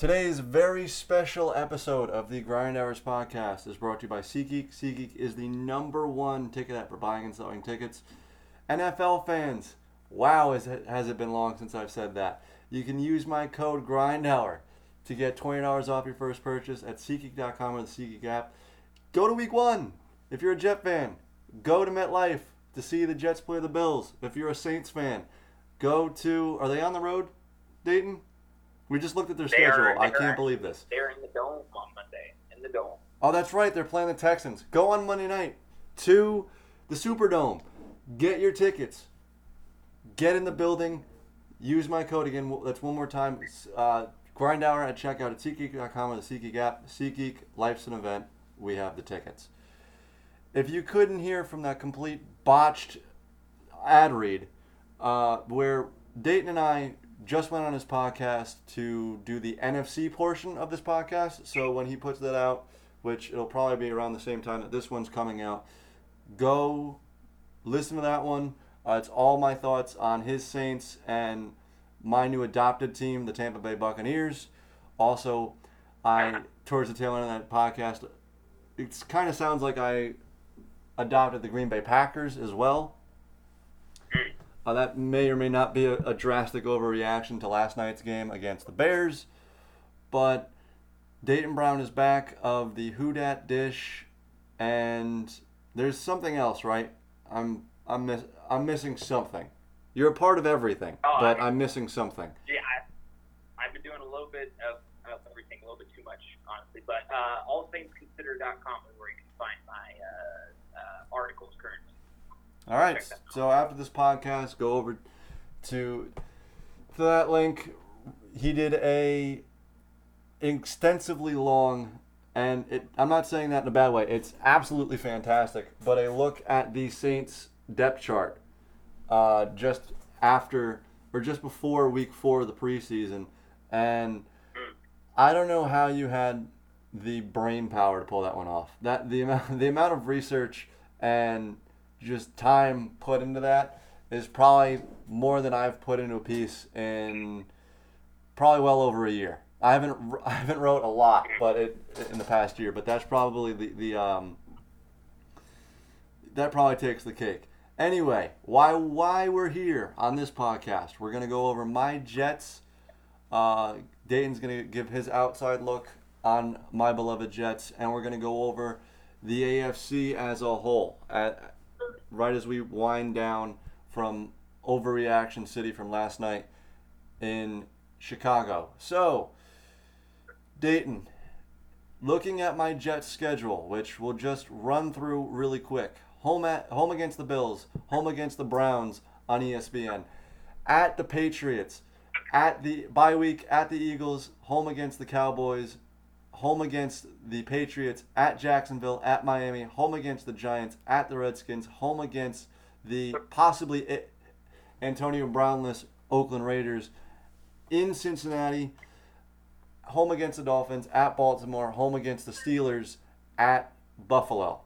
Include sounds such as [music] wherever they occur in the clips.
Today's very special episode of the Grind Hours podcast is brought to you by SeatGeek. SeatGeek is the number one ticket app for buying and selling tickets. NFL fans, wow, it, has it been long since I've said that. You can use my code GRINDHOUR to get $20 off your first purchase at SeatGeek.com or the SeatGeek app. Go to week one. If you're a Jet fan, go to MetLife to see the Jets play the Bills. If you're a Saints fan, go to, are they on the road, Dayton? We just looked at their schedule. are- I can't believe this. They're in the dome on Monday. In the dome. Oh, that's right. They're playing the Texans. Go on Monday night to the Superdome. Get your tickets. Get in the building. Use my code again. That's one more time. Uh, grind hour at checkout at SeatGeek.com or the SeatGeek app. SeatGeek, life's an event. We have the tickets. If you couldn't hear from that complete botched ad read, uh, where Dayton and I just went on his podcast to do the NFC portion of this podcast. So when he puts that out, which it'll probably be around the same time that this one's coming out, go listen to that one. Uh, it's all my thoughts on his Saints and my new adopted team, the Tampa Bay Buccaneers. Also, I towards the tail end of that podcast, it kind of sounds like I adopted the Green Bay Packers as well. Uh, that may or may not be a, a drastic overreaction to last night's game against the Bears, but Dayton Brown is back of the Who Dat dish, and there's something else, right? I'm I'm miss, I'm missing something. You're a part of everything, Oh, but I- I'm missing something. Yeah, I, I've been doing a little bit of, of everything, a little bit too much, honestly. But uh, allthingsconsidered.com is where you can find my uh. All right. So after this podcast, go over to to that link. He did a extensively long, and it, I'm not saying that in a bad way. It's absolutely fantastic. But a look at the Saints depth chart uh, just after or just before week four of the preseason, and I don't know how you had the brain power to pull that one off. That the amount [laughs] the amount of research and just time put into that is probably more than I've put into a piece in probably well over a year. I haven't I haven't wrote a lot, but it in the past year. But that's probably the the um that probably takes the cake. Anyway, why why we're here on this podcast? We're gonna go over my Jets. Uh, Dayton's gonna give his outside look on my beloved Jets, and we're gonna go over the AFC as a whole. At, right as we wind down from overreaction city from last night in Chicago. So, Dayton, looking at my Jets schedule, which we'll just run through really quick. Home at home against the Bills, home against the Browns on ESPN, at the Patriots, at the bye week at the Eagles, home against the Cowboys, home against the Patriots, at Jacksonville, at Miami, home against the Giants, at the Redskins, home against the possibly Antonio Brownless Oakland Raiders, in Cincinnati, home against the Dolphins, at Baltimore, home against the Steelers, at Buffalo.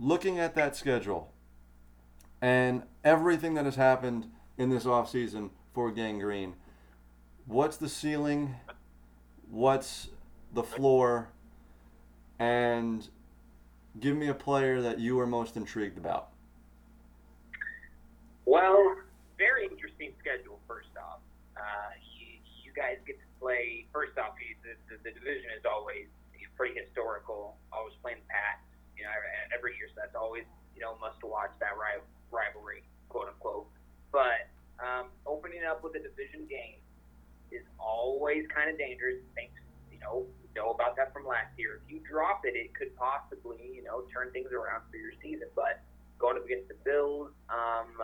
Looking at that schedule and everything that has happened in this offseason for Gang Green, what's the ceiling? What's the floor? And give me a player that you are most intrigued about. Well, very interesting schedule. First off, uh, you, you guys get to play. First off, you, the, the, the division is always pretty historical. Always playing the Pats, you know, every, year. So that's always you know must watch that ri- rivalry, quote unquote. But um, opening up with a division game is always kind of dangerous. Thanks, you know, know about that from last year. If you drop it, it could possibly you know turn things around for your season. But going up against the Bills, um,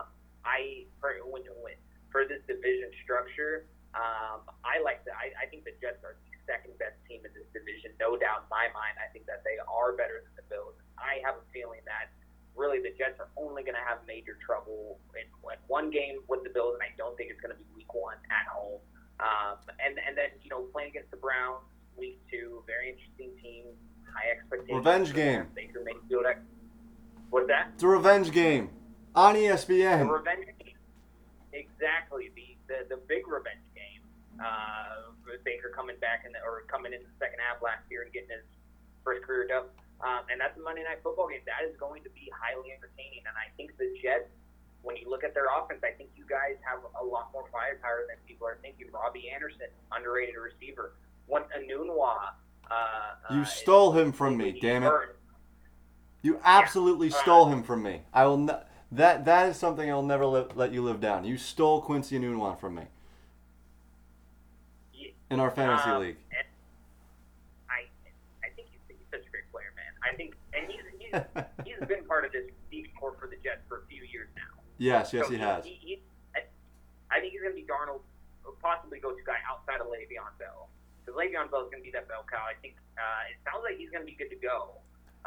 I for when, when for this division structure, um, I like the I, I think the Jets are the second best team in this division, no doubt in my mind. I think that they are better than the Bills. I have a feeling that really the Jets are only going to have major trouble in, in one game with the Bills, and I don't think it's going to be Week One at home. Um, and and then you know playing against the Browns Week Two, very interesting team, high expectations. Revenge game. Baker Mayfield. What's that? It's a revenge game on E The ESPN. revenge game. Exactly. The, the, the big revenge game. Uh, with Baker coming back in the, or coming in the second half last year and getting his first career dub. Um, and that's a Monday night football game. That is going to be highly entertaining. And I think the Jets, when you look at their offense, I think you guys have a lot more firepower than people are thinking. Robbie Anderson, underrated receiver. Enunwa. Uh, You uh, stole him from me, damn it. You absolutely Uh, stole him from me. I will not. That that is something I'll never let, let you live down. You stole Quincy Enunwa from me in our fantasy Um, league. I, I think he's, he's such a great player, man. I think, and he's he's, [laughs] he's been part of this deep core for the Jets for a few years now. yes, yes, So he has. He, he, I, I think he's going to be Darnold, or possibly go to guy outside of Le'Veon Bell. Because Le'Veon Bell is going to be that bell cow. I think uh, it sounds like he's going to be good to go.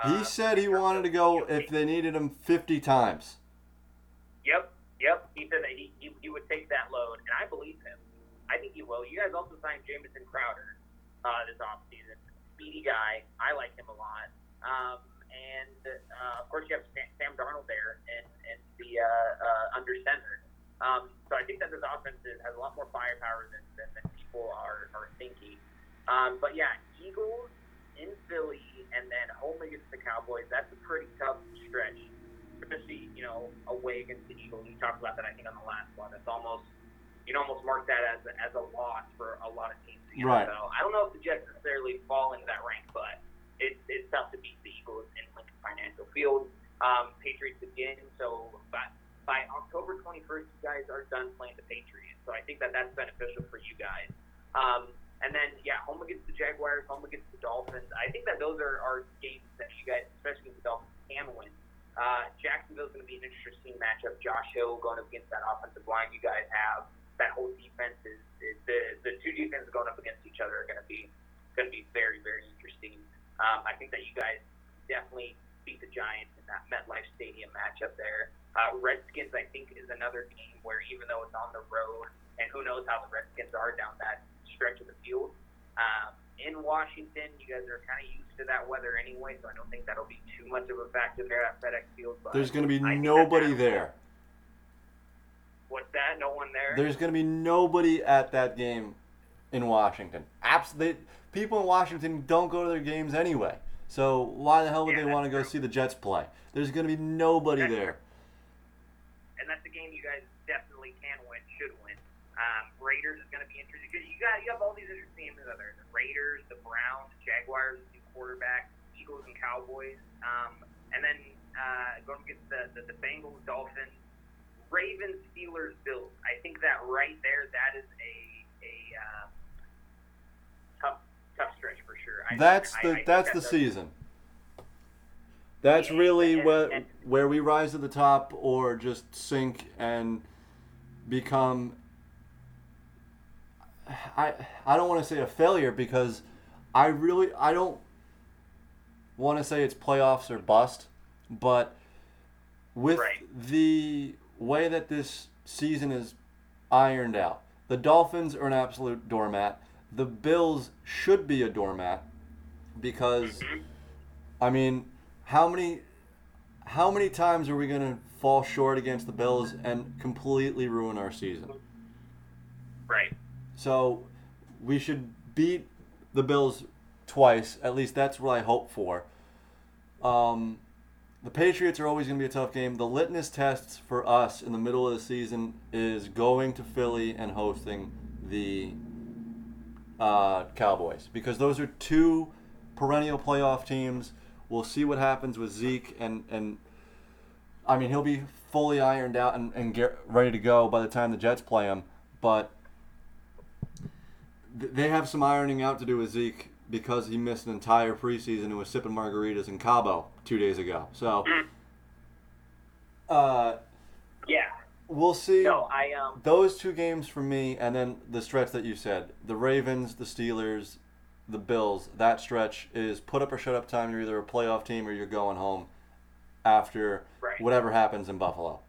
He Uh, said he wanted to go if they needed him 50 times. Yep, yep. He said that he, he, he would take that load, and I believe him. I think he will. You guys also signed Jamison Crowder uh, this offseason. Speedy guy. I like him a lot. Um, and, uh, of course, you have Sam, Sam Darnold there and, and the uh, uh, under center. Um, so I think that this offense is, has a lot more firepower than, than, than people are, are thinking. Um, but, yeah, Eagles in Philly and then home against the Cowboys, that's a pretty tough stretch especially you know away against the Eagles. We talked about that I think on the last one. It's almost you can almost mark that as a, as a loss for a lot of teams. Right. NFL. I don't know if the Jets necessarily fall into that rank, but it's it's tough to beat the Eagles in Lincoln Financial Field. Um, Patriots again. So by by October 21st, you guys are done playing the Patriots. So I think that that's beneficial for you guys. Um, and then, yeah, home against the Jaguars, home against the Dolphins. I think that those are, are games that you guys, especially the Dolphins, can win. Uh, Jacksonville's going to be an interesting matchup. Josh Hill going up against that offensive line you guys have. That whole defense is, is the the two defenses going up against each other are going to be going to be very very interesting. Um, I think that you guys definitely beat the Giants in that MetLife Stadium matchup there. Uh, Redskins I think is another game where even though it's on the road and who knows how the Redskins are down that stretch of the field. Um, in Washington, you guys are kind of used to that weather anyway, so I don't think that'll be too much of a factor there at FedEx Field. But There's going to be I nobody there. What's that? No one there. There's going to be nobody at that game in Washington. Absolutely. People in Washington don't go to their games anyway. So why the hell would Yeah, they want to go true. see the Jets play? There's going to be nobody That's there. and that's a game you guys definitely can win, should win. Um, Raiders is going to be interesting because you got you have all these interesting teams out there: the Raiders, the Browns, Jaguars, new quarterback, Eagles, and Cowboys. Um, and then uh, going against the, the the Bengals, Dolphins, Ravens, Steelers, Bills. I think that right there, that is a a uh, tough tough stretch for sure. I, That's I- I the that's the a- season. That's really and- where and- where we rise to the top or just sink and become I I don't want to say a failure because I really I don't want to say it's playoffs or bust, but with Right. the way that this season is ironed out, the Dolphins are an absolute doormat. The Bills should be a doormat because mm-hmm. I mean, how many how many times are we going to fall short against the Bills and completely ruin our season? Right. So we should beat the Bills twice. At least that's what I hope for. Um, the Patriots are always going to be a tough game. The litmus tests for us in the middle of the season is going to Philly and hosting the uh, Cowboys because those are two perennial playoff teams. We'll see what happens with Zeke and and I mean he'll be fully ironed out and, and get ready to go by the time the Jets play him, but they have some ironing out to do with Zeke because he missed an entire preseason and was sipping margaritas in Cabo two days ago. So, uh, Yeah. we'll see. No, I um. Those two games for me, and then the stretch that you said the Ravens, the Steelers, the Bills. That stretch is put up or shut up time. You're either a playoff team or you're going home after Right. whatever happens in Buffalo.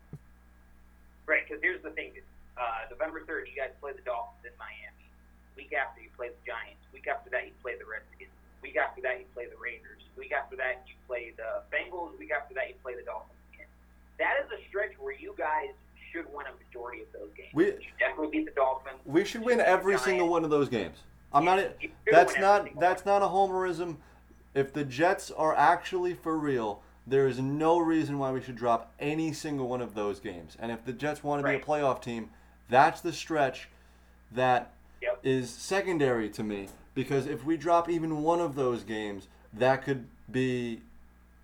Right, because here's the thing. Uh, November 3rd, you guys play the Dolphins in Miami. Week after, you play the Giants. Week after that, you play the Redskins. Week after that, you play the Raiders. Week after that, you play the Bengals. Week after that, you play the Dolphins again. That is a stretch where you guys should win a majority of those games. We- you definitely beat the Dolphins. We should win every single one of those games. I'm not. That's not. That's not a homerism. If the Jets are actually for real, there is no reason why we should drop any single one of those games. And if the Jets want to be a playoff team, that's the stretch that Yep. is secondary to me. Because if we drop even one of those games, that could be,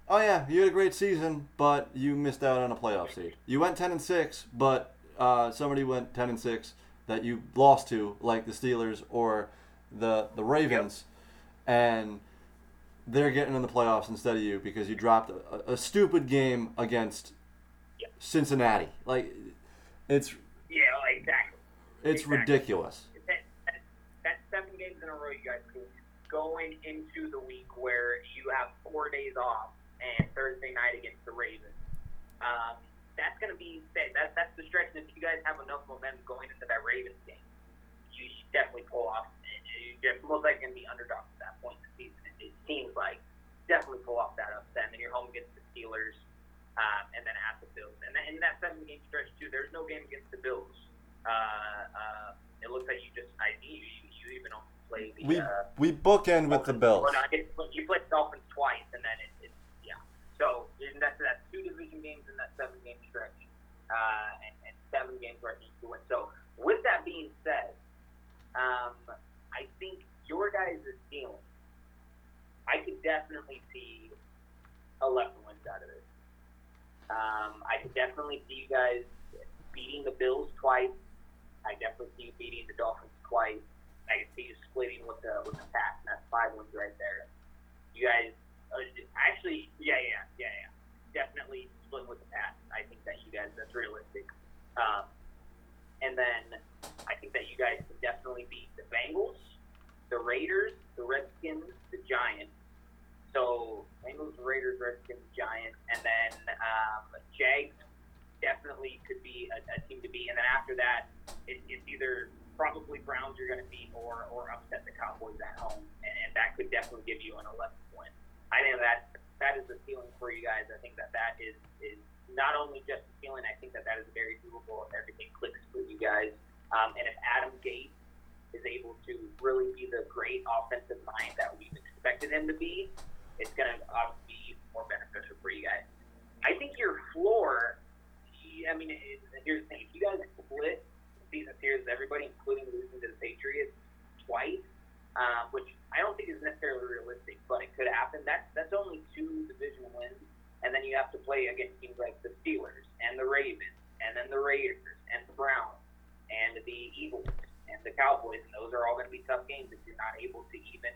oh yeah, you had a great season, but you missed out on a playoff seed. You went ten and six, but uh, somebody went ten and six that you lost to, like the Steelers or the the Ravens, and they're getting in the playoffs instead of you because you dropped a, a stupid game against Yep. Cincinnati. Like, it's Yeah, exactly. it's Exactly. ridiculous. that, that, that's seven games in a row you guys could going into the week where you have four days off and Thursday night against the Ravens. Um, that's going to be that, that that's the stretch. If you guys have enough momentum going into that Ravens game, you should definitely pull off. You're most likely going to be underdogs at that point in the season. It, seems like definitely pull off that upset. And then you're home against the Steelers, um, and then at the Bills. And then in that seven game stretch too, there's no game against the Bills. Uh, uh, it looks like you just I you, you even play the. We uh, we bookend with the Bills. well, no, you play the Dolphins twice, and then it, it's yeah. So and that's that's two division games in that seven game stretch, uh, and, and seven games where I need to win. So with that being said, um, I think your guys' ceiling, I could definitely see eleven wins out of this. Um, I could definitely see you guys beating the Bills twice. I definitely see you beating the Dolphins twice. I can see you splitting with the with the Pats, and that's five wins right there. You guys, uh, actually, yeah, yeah, yeah, yeah, definitely splitting with the Pats. I think that you guys, that's realistic. Um, and then I think that you guys can definitely beat the Bengals, the Raiders, the Redskins, the Giants. So Bengals, Raiders, Redskins, Giants, and then um, Jags definitely could be a, a team to beat. And then after that, it, it's either probably Browns you're going to beat or or upset the Cowboys at home, and, and that could definitely give you an 11 win. I think that that is the ceiling for you guys. I think that that is is not only just the ceiling. I think that that is very doable if everything clicks for you guys. Um, and if Adam Gase is able to really be the great offensive mind that we've expected him to be, it's going to obviously be more beneficial for you guys. I think your floor. I mean, here's the thing: if you guys split season series with everybody, including losing to the Patriots twice, um, which I don't think is necessarily realistic, but it could happen. That's that's only two division wins, and then you have to play against teams like the Steelers and the Ravens, and then the Raiders and the Browns and the Eagles and the Cowboys, and those are all going to be tough games if you're not able to even,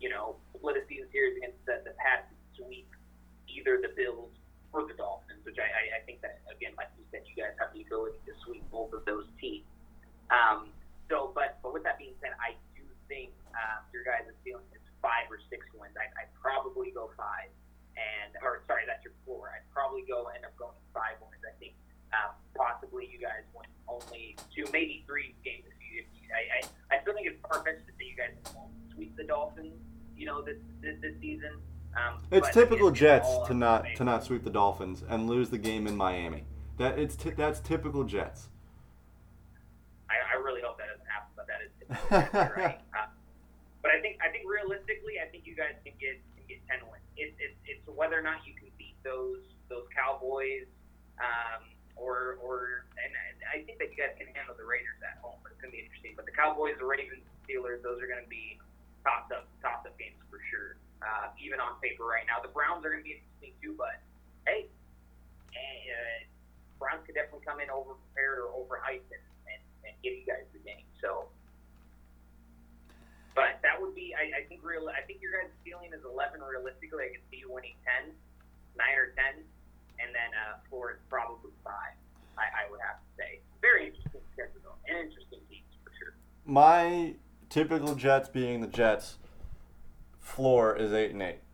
you know, split a season series against the, the and sweep either the Bills or the Dolphins, which I, I, I think that again, like you said, you guys have the ability to sweep both of those teams. Um, so, but but with that being said, I do think uh, your guys' ceiling is five or six wins. I, I'd probably go five, and or sorry, that's your floor. I'd probably go end up going five wins. I think um, possibly you guys win only two, maybe three games. If you, if you, I, I I still think it's far fetched to say you guys won't sweep the Dolphins. You know this this, this season. Um, It's typical it's Jets to not to not sweep the Dolphins and lose the game in Miami. That it's ty- that's typical Jets. I, I really hope that doesn't happen, but that is you're right. [laughs] Uh, but I think I think realistically, I think you guys can get can get ten wins. It's it's it's whether or not you can beat those those Cowboys, um, or or and I think that you guys can handle the Raiders at home. But it's gonna be interesting. But the Cowboys, the Ravens, Steelers, those are gonna be toss up up games for sure. Uh, even on paper right now, the Browns are gonna be interesting too. But hey, uh, Browns could definitely come in over prepared or overhyped and, and, and give you guys the game. So, but that would be, I, I think, real. I think your guys' ceiling is 11 realistically. I can see you winning 10, 9 or 10, and then uh, floor is probably five. I, I would have to say. Very interesting schedule, and interesting teams for sure. My typical Jets being the Jets floor is eight and eight.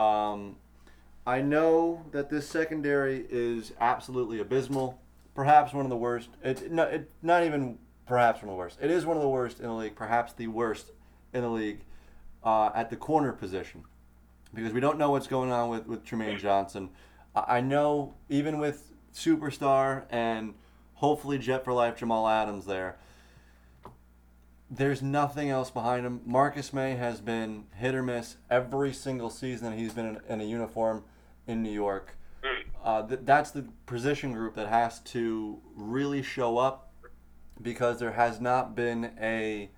Um, I know that this secondary is absolutely abysmal. Perhaps one of the worst. It, no, it not even perhaps one of the worst. It is one of the worst in the league. Perhaps the worst in the league uh, at the corner position because we don't know what's going on with with Trumaine Johnson. I know even with superstar and hopefully Jet for life Jamal Adams there there's nothing else behind him. Marcus Maye has been hit or miss every single season he's been in, in a uniform in New York. Uh, th- that's the position group that has to really show up because there has not been a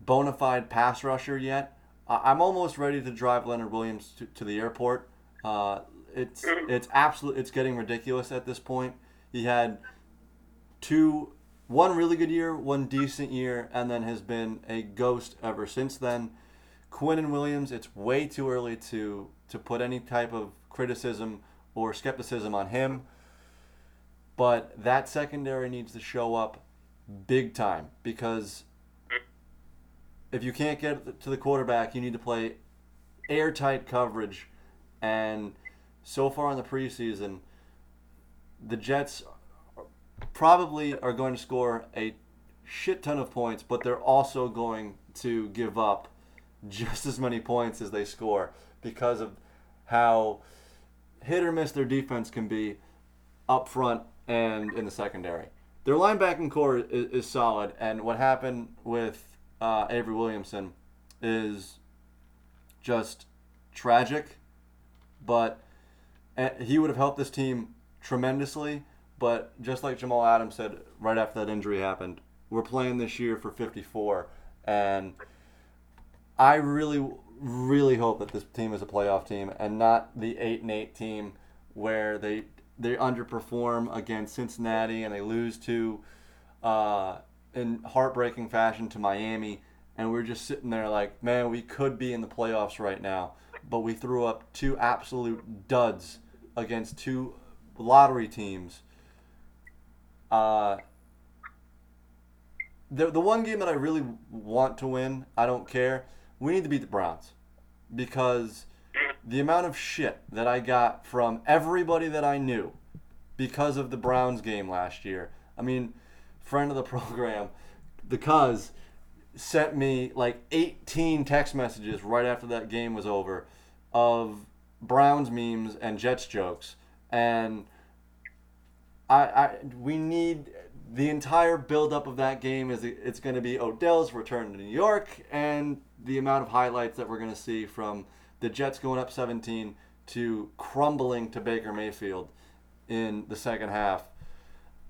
bona fide pass rusher yet. I'm almost ready to drive Leonard Williams to, to the airport. Uh, it's it's absolute. It's getting ridiculous at this point. He had two, one really good year, one decent year, and then has been a ghost ever since then. Quinnen Williams, it's way too early to to put any type of criticism or skepticism on him. But that secondary needs to show up big time because if you can't get to the quarterback, you need to play airtight coverage. And so far in the preseason, the Jets probably are going to score a shit ton of points, but they're also going to give up just as many points as they score because of how hit or miss their defense can be up front and in the secondary. Their linebacking core is, is solid, and what happened with uh, Avery Williamson is just tragic, but uh, he would have helped this team tremendously. But just like Jamal Adams said right after that injury happened, we're playing this year for 54, and I really, really hope that this team is a playoff team and not the eight and eight team where they they underperform against Cincinnati and they lose to uh, in heartbreaking fashion to Miami, and we're just sitting there like, man, we could be in the playoffs right now, but we threw up two absolute duds against two lottery teams. Uh, the the one game that I really want to win, I don't care. We need to beat the Browns because the amount of shit that I got from everybody that I knew because of the Browns game last year. I mean, friend of the [laughs] program, the cuz sent me like 18 text messages right after that game was over of Browns memes and Jets jokes and I, I we need the entire buildup of that game is it's going to be Odell's return to New York and the amount of highlights that we're going to see from the Jets going up 17 to crumbling to Baker Mayfield in the second half.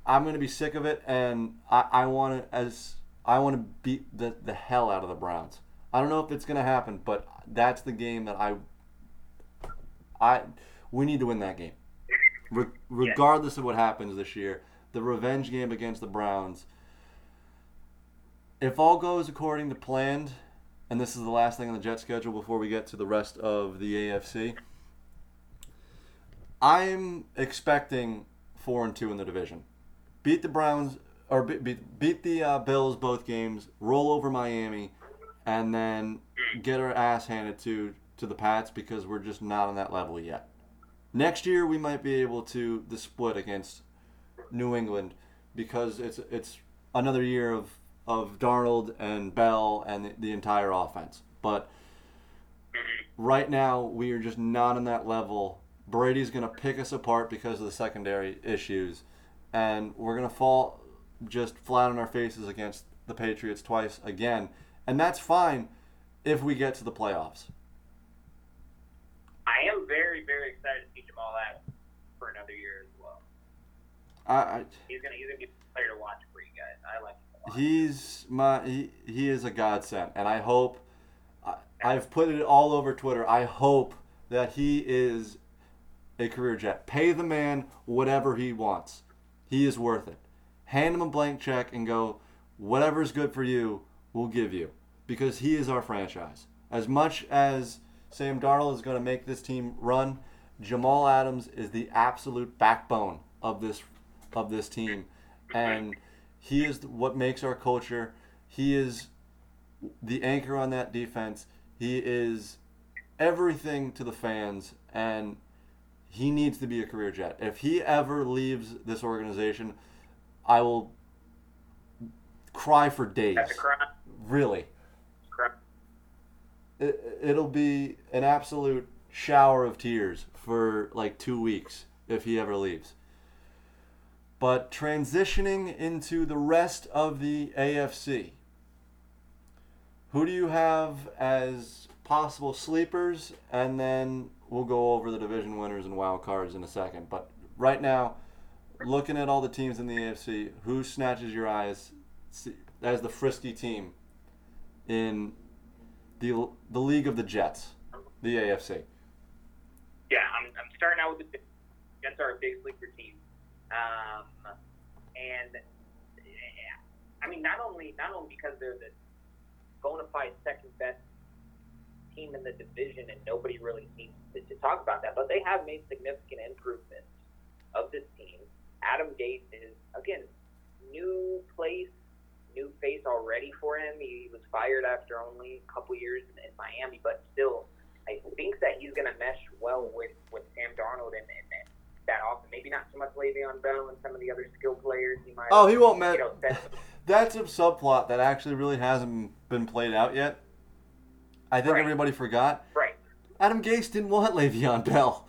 I'm going to be sick of it, and I, I want to as I want to beat the, the hell out of the Browns. I don't know if it's going to happen, but that's the game that I I we need to win that game, Re- regardless of what happens this year. The revenge game against the Browns. If all goes according to planned, and this is the last thing on the Jet schedule before we get to the rest of the AFC. I'm expecting four and two in the division. Beat the Browns or beat, beat the uh, Bills both games. Roll over Miami, and then get our ass handed to to the Pats because we're just not on that level yet. Next year we might be able to the split against New England because it's it's another year of of Darnold and Bell and the, the entire offense. But right now we are just not on that level. Brady's going to pick us apart because of the secondary issues, and we're going to fall just flat on our faces against the Patriots twice again, and that's fine if we get to the playoffs. I am very, very excited to see Jamal Adams for another year. I, He's gonna he's gonna be a player to watch for you guys. I like him a lot. he's my he, he is a godsend, and I hope I, I've put it all over Twitter. I hope that he is a career jet. Pay the man whatever he wants. He is worth it. Hand him a blank check and go, whatever's good for you, we'll give you. Because he is our franchise. As much as Sam Darnold is going to make this team run, Jamal Adams is the absolute backbone of this of this team, and he is what makes our culture. He is the anchor on that defense. He is everything to the fans, and he needs to be a career jet. If he ever leaves this organization, I will cry for days. Really. It, it'll be an absolute shower of tears for like two weeks if he ever leaves. But transitioning into the rest of the AFC, who do you have as possible sleepers? And then we'll go over the division winners and wild cards in a second. But right now, looking at all the teams in the AFC, who snatches your eyes as the frisky team in the the league of the Jets, the AFC? Yeah, I'm, I'm starting out with the Jets are a big sleeper team, um, and I mean not only not only because they're the bona fide second best team in the division, and nobody really seems to, to talk about that, but they have made significant improvements of this team. Adam Gase is again new place, new face already for him. He was fired after only a couple years in, in Miami, but still, I think that he's going to mesh well with with Sam Darnold and, and, and that often. Maybe not so much Le'Veon Bell and some of the other skill players. He might. Oh, he won't. You know, [laughs] That's a subplot that actually really hasn't been played out yet. I think right. everybody forgot. Right. Adam Gase didn't want Le'Veon Bell.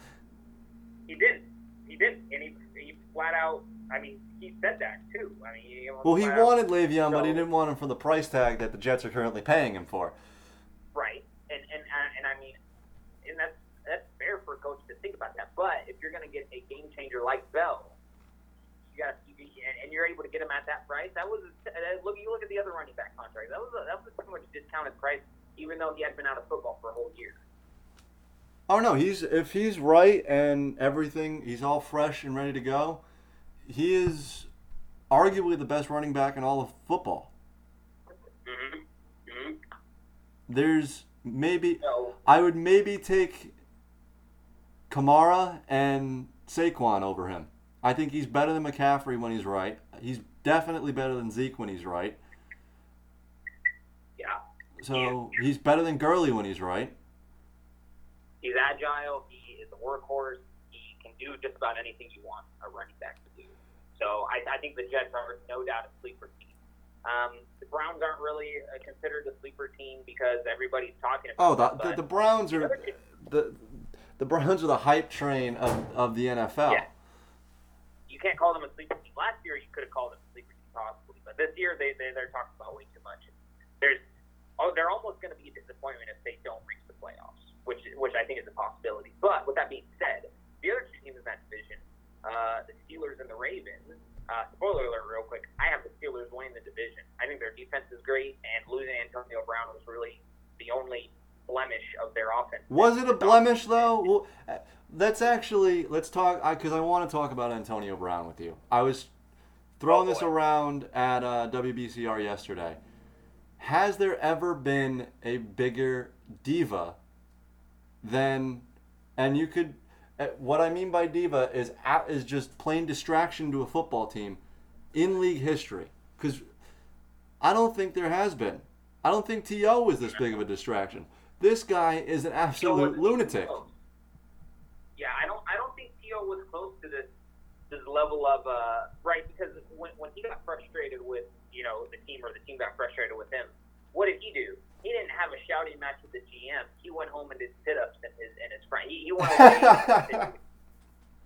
He didn't. He didn't, and he, he flat out. I mean, he said that too. I mean, he well, he wanted out, Le'Veon, so, but he didn't want him for the price tag that the Jets are currently paying him for. Right, and and and I mean, and that's that's fair for a coach to think about that. But if you're going to get a game changer like Bell, you got you, and you're able to get him at that price. That was uh, look. You look at the other running back contract. That was a, that was a pretty much discounted price even though he had been out of football for a whole year. Oh no, he's if he's right and everything, he's all fresh and ready to go. He is arguably the best running back in all of football. Mm-hmm. Mm-hmm. There's maybe I would maybe take Kamara and Saquon over him. I think he's better than McCaffrey when he's right. He's definitely better than Zeke when he's right. Yeah. So he's better than Gurley when he's right. He's agile. He is a workhorse. He can do just about anything you want a running back to do. So I, I think the Jets are no doubt a sleeper team. Um, the Browns aren't really uh, considered a sleeper team because everybody's talking about. Oh, the, the, the Browns are the the Browns are the hype train of, of the NFL. Yeah. You can't call them a sleeper team. Last year you could have called them a sleeper team possibly, but this year they, they they're talking about way too much. There's oh, they're almost going to be a disappointment if they don't reach the playoffs, which which I think is a possibility. But with that being said, the other two teams in that division, uh, the Steelers and the Ravens. Uh, spoiler alert, real quick. I have the Steelers winning the division. I think their defense is great, and losing Antonio Brown was really the only blemish of their offense. Was it a blemish though? Well, uh, let's actually let's talk because I, I want to talk about Antonio Brown with you. I was throwing oh, this around at uh, WBCR yesterday has there ever been a bigger diva than and you could uh, what I mean by diva is is just plain distraction to a football team in league history cuz I don't think there has been. I don't think TO is this big of a distraction. This guy is an absolute lunatic. Yeah, I don't I don't think TO was close to this this level of uh right because when when he got frustrated with you know, the team or the team got frustrated with him. What did he do? He didn't have a shouting match with the GM. He went home and did sit ups in his in his front. He, he went away [laughs]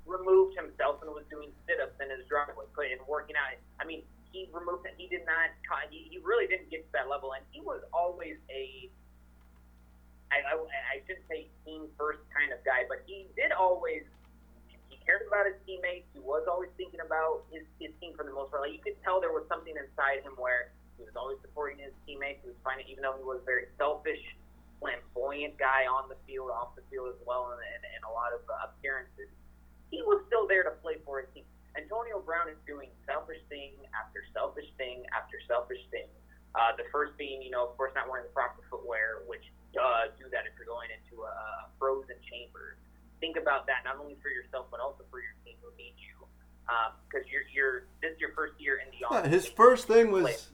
removed himself and was doing sit ups in his driveway, putting and working out. I mean, he removed it. He did not. He, he really didn't get to that level, and he was always a. I, I, I shouldn't say team first kind of guy, but he did always he cared about his teammates. He was always thinking about his, his team for the most part. Like you could tell there was something inside him where he was always supporting his teammates. He was finding, even though he was a very selfish, flamboyant guy on the field, off the field as well, and, and, and a lot of uh, appearances, he was still there to play for his team. Antonio Brown is doing selfish thing after selfish thing after selfish thing. Uh, the first being, you know, of course, not wearing the proper footwear, which does do that if you're going into a frozen chamber think about that not only for yourself but also for your team who needs you. Because um, you're you're this is your first year in the office. Yeah, his first thing was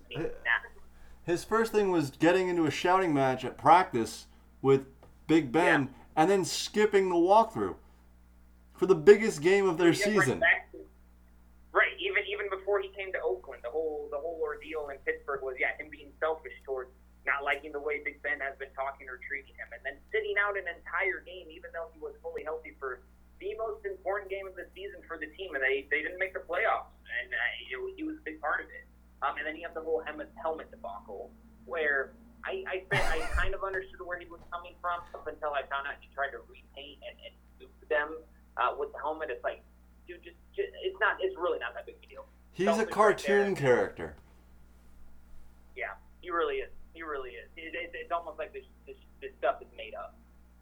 his first thing was getting into a shouting match at practice with Big Ben, yeah. and then skipping the walkthrough for the biggest game of their season. Right, right, even even before he came to Oakland, the whole the whole ordeal in Pittsburgh was yeah him being selfish towards not liking the way Big Ben has been talking or treating him, and then sitting out an entire game, even though he was fully healthy for the most important game of the season for the team, and they they didn't make the playoffs, and uh, it, he was a big part of it. Um, and then you have the whole helmet helmet debacle, where I, I, I kind of understood where he was coming from up until I found out he tried to repaint and, and them uh, with the helmet. It's like, dude, just, just it's not. It's really not that big a deal. He's a cartoon character. Yeah, he really is. He really is. It, it, it's almost like this, this this stuff is made up.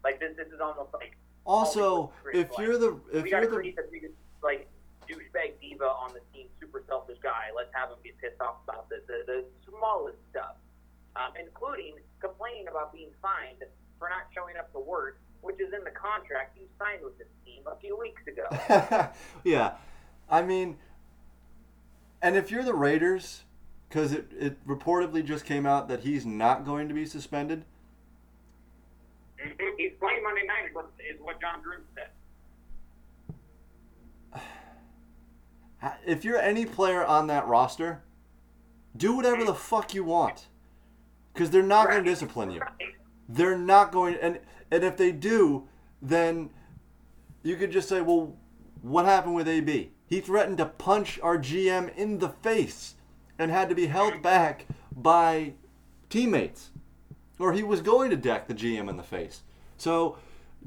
Like this this is almost like Also, if you're the if you're gotta the create the biggest like douchebag diva on the team, super selfish guy. Let's have him be pissed off about the the, the smallest stuff, um, including complaining about being fined for not showing up to work, which is in the contract you signed with this team a few weeks ago. [laughs] yeah, I mean, and if you're the Raiders, because it, it reportedly just came out that he's not going to be suspended. He's playing Monday night, is what Jon Gruden said. [sighs] If you're any player on that roster, do whatever the fuck you want, because they're not going to discipline you. They're not going, and and if they do, then you could just say, well, what happened with AB? He threatened to punch our GM in the face and had to be held back by teammates, or he was going to deck the GM in the face. So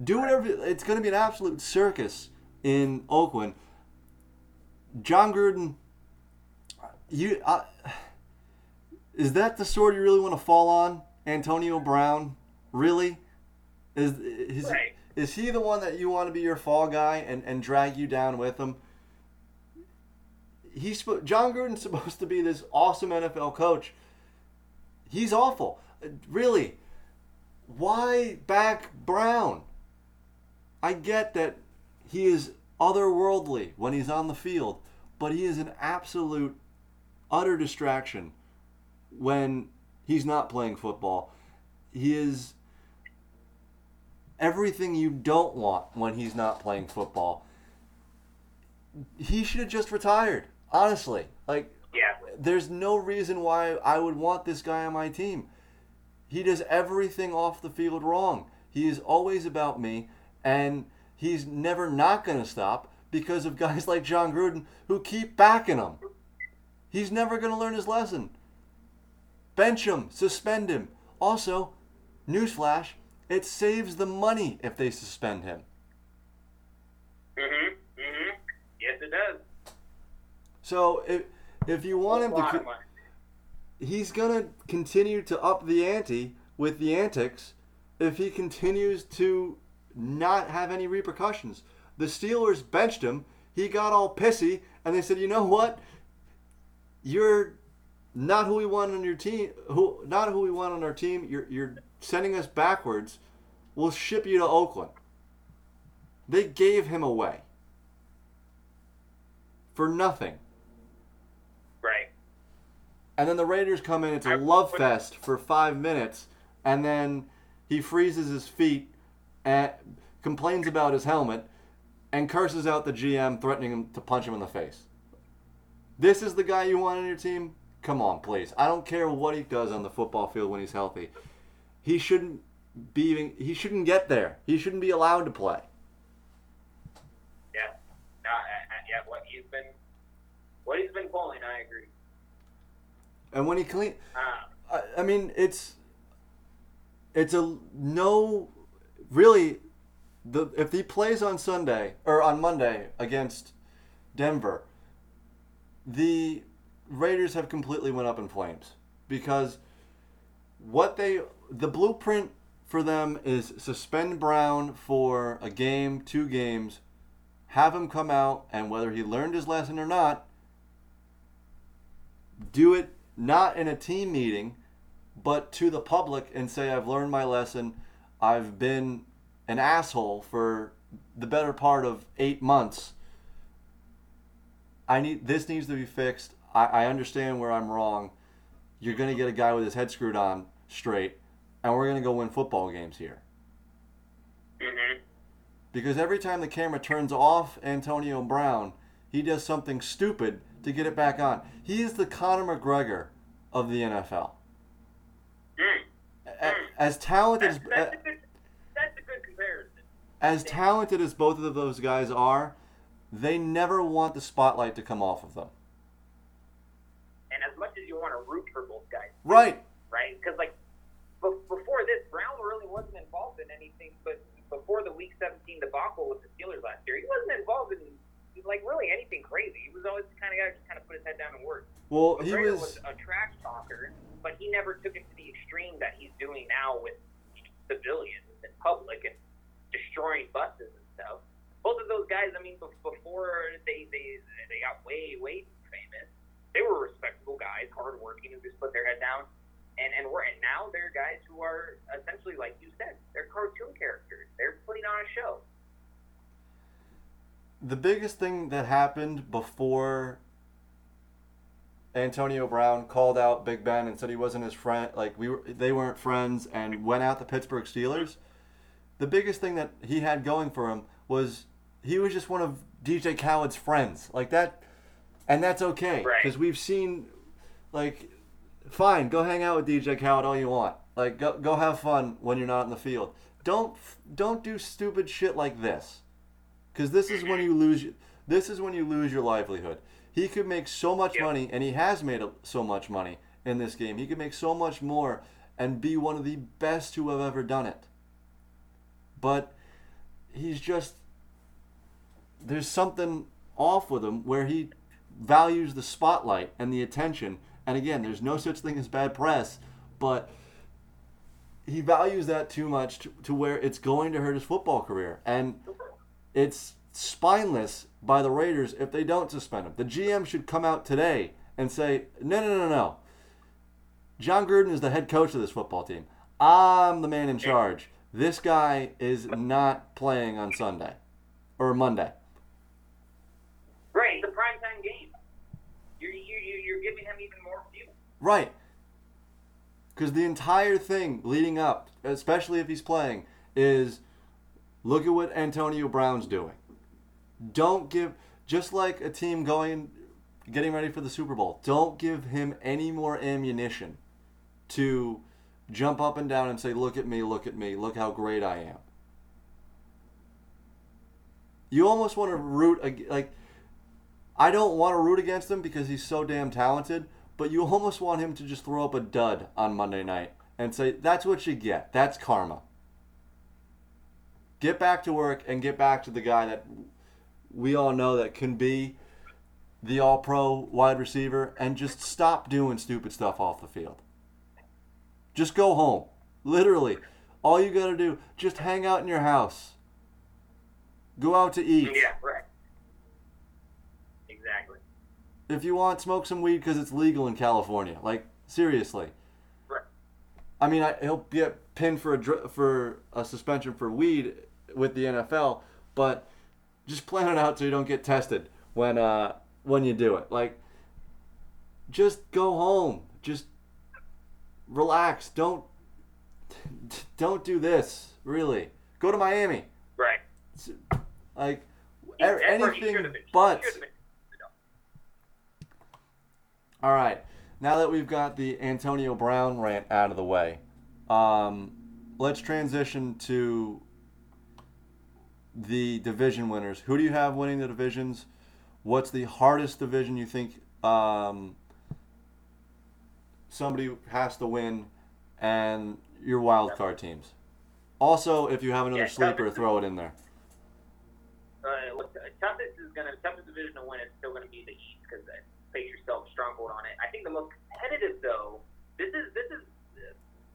do whatever. It's going to be an absolute circus in Oakland. Jon Gruden, you uh, is that the sword you really want to fall on, Antonio Brown? Really? Is is, Right. is he the one that you want to be your fall guy and, and drag you down with him? He's Jon Gruden's [laughs] supposed to be this awesome NFL coach. He's awful. Uh, Really. Why back Brown? I get that he is otherworldly when he's on the field, but he is an absolute utter distraction when he's not playing football. He is everything you don't want when he's not playing football. He should have just retired, honestly. Like Yeah. there's no reason why I would want this guy on my team. He does everything off the field wrong. He is always about me, and he's never not going to stop because of [laughs] guys like Jon Gruden who keep backing him. He's never going to learn his lesson. Bench him, suspend him. Also, newsflash, it saves the money if they suspend him. Mhm. Mhm. Yes, it does. So if if you want him to, of co- money. he's gonna continue to up the ante with the antics if he continues to not have any repercussions. The Steelers benched him. He got all pissy, and they said, "You know what? You're not who we want on your team. Who not who we want on our team. You're you're sending us backwards. We'll ship you to Oakland." They gave him away for nothing. And then the Raiders come in. It's a love fest for five minutes, and then he freezes his feet and complains about his helmet and curses out the GM, threatening him to punch him in the face. This is the guy you want on your team? Come on, please. I don't care what he does on the football field when he's healthy. He shouldn't be. even- He shouldn't get there. He shouldn't be allowed to play. Yeah. No, I, I, yeah. What he's been, what he's been pulling, I agree. And when he clean, Uh, I, I mean, it's it's a no. Really, the if he plays on Sunday or on Monday against Denver, the Raiders have completely went up in flames because what they the blueprint for them is suspend Brown for a game, two games, have him come out, and whether he learned his lesson or not, do it not in a team meeting, but to the public and say, I've learned my lesson. I've been an asshole for the better part of eight months. I need this needs to be fixed. I, I understand where I'm wrong. You're gonna get a guy with his head screwed on straight, and we're gonna go win football games here. mhm. Because every time the camera turns off Antonio Brown, he does something stupid to get it back on. He is the Conor McGregor of the NFL. Mm. Hmm. As talented as that's, good, that's a good comparison. As talented as both of those guys are, they never want the spotlight to come off of them. And as much as you want to root for both guys, right? Right? Because like before this, Brown really wasn't involved in anything. But before the Week 17 debacle with the Steelers last year, he wasn't involved in like really anything crazy. He was always the kind of guy who just kind of put his head down and worked. Well, but he was... was a trash talker, but he never took it to the extreme that he's doing now with civilians and public and destroying buses and stuff. Both of those guys, I mean, before they they they got way way famous, they were respectable guys, hardworking, who just put their head down. And and we're and now they're guys who are essentially, like you said, they're cartoon characters. They're putting on a show the biggest thing that happened before Antonio Brown called out Big Ben and said he wasn't his friend, like we were, they weren't friends, and went out the Pittsburgh Steelers. The biggest thing that he had going for him was he was just one of DJ Khaled's friends, like that, and that's okay Right. because we've seen, like, fine, go hang out with DJ Khaled all you want, like go go have fun when you're not in the field. Don't don't do stupid shit like this because this is when you lose this is when you lose your livelihood. He could make so much Yep. money and he has made so much money in this game. He could make so much more and be one of the best who have ever done it. But he's just there's something off with him where he values the spotlight and the attention. And again there's no such thing as bad press but he values that too much to, to where it's going to hurt his football career. And it's spineless by the Raiders if they don't suspend him. The GM should come out today and say, no, no, no, no. Jon Gruden is the head coach of this football team. I'm the man in charge. This guy is not playing on Sunday or Monday. Right, it's a primetime game. You're you you you're giving him even more fuel. Right. Because the entire thing leading up, especially if he's playing, is look at what Antonio Brown's doing. Don't give, just like a team going, getting ready for the Super Bowl, don't give him any more ammunition to jump up and down and say, look at me, look at me, look how great I am. You almost want to root, like, I don't want to root against him because he's so damn talented, but you almost want him to just throw up a dud on Monday night and say, that's what you get. That's karma. Get back to work and get back to the guy that we all know that can be the all pro wide receiver and just stop doing stupid stuff off the field. Just go home. Literally. All you got to do, just hang out in your house. Go out to eat. Yeah, right. Exactly. if you want, smoke some weed because it's legal in California. Like seriously. Right. I mean, I, he'll get pinned for a for a suspension for weed with the NFL, but just plan it out so you don't get tested when uh when you do it. Like, just go home. Just relax. Don't [laughs] don't do this. Really, go to Miami. Right. Like er- that's where he anything should've been. He but. All right. Now that we've got the Antonio Brown rant out of the way, um, let's transition to the division winners. Who do you have winning the divisions? What's the hardest division you think um, somebody has to win, and your wild card teams? Also, if you have another Yeah, sleeper, throw it in there. Uh, look, toughest is gonna toughest division to win is still gonna be the East because face yourself stronghold on it. I think the most competitive though, this is this is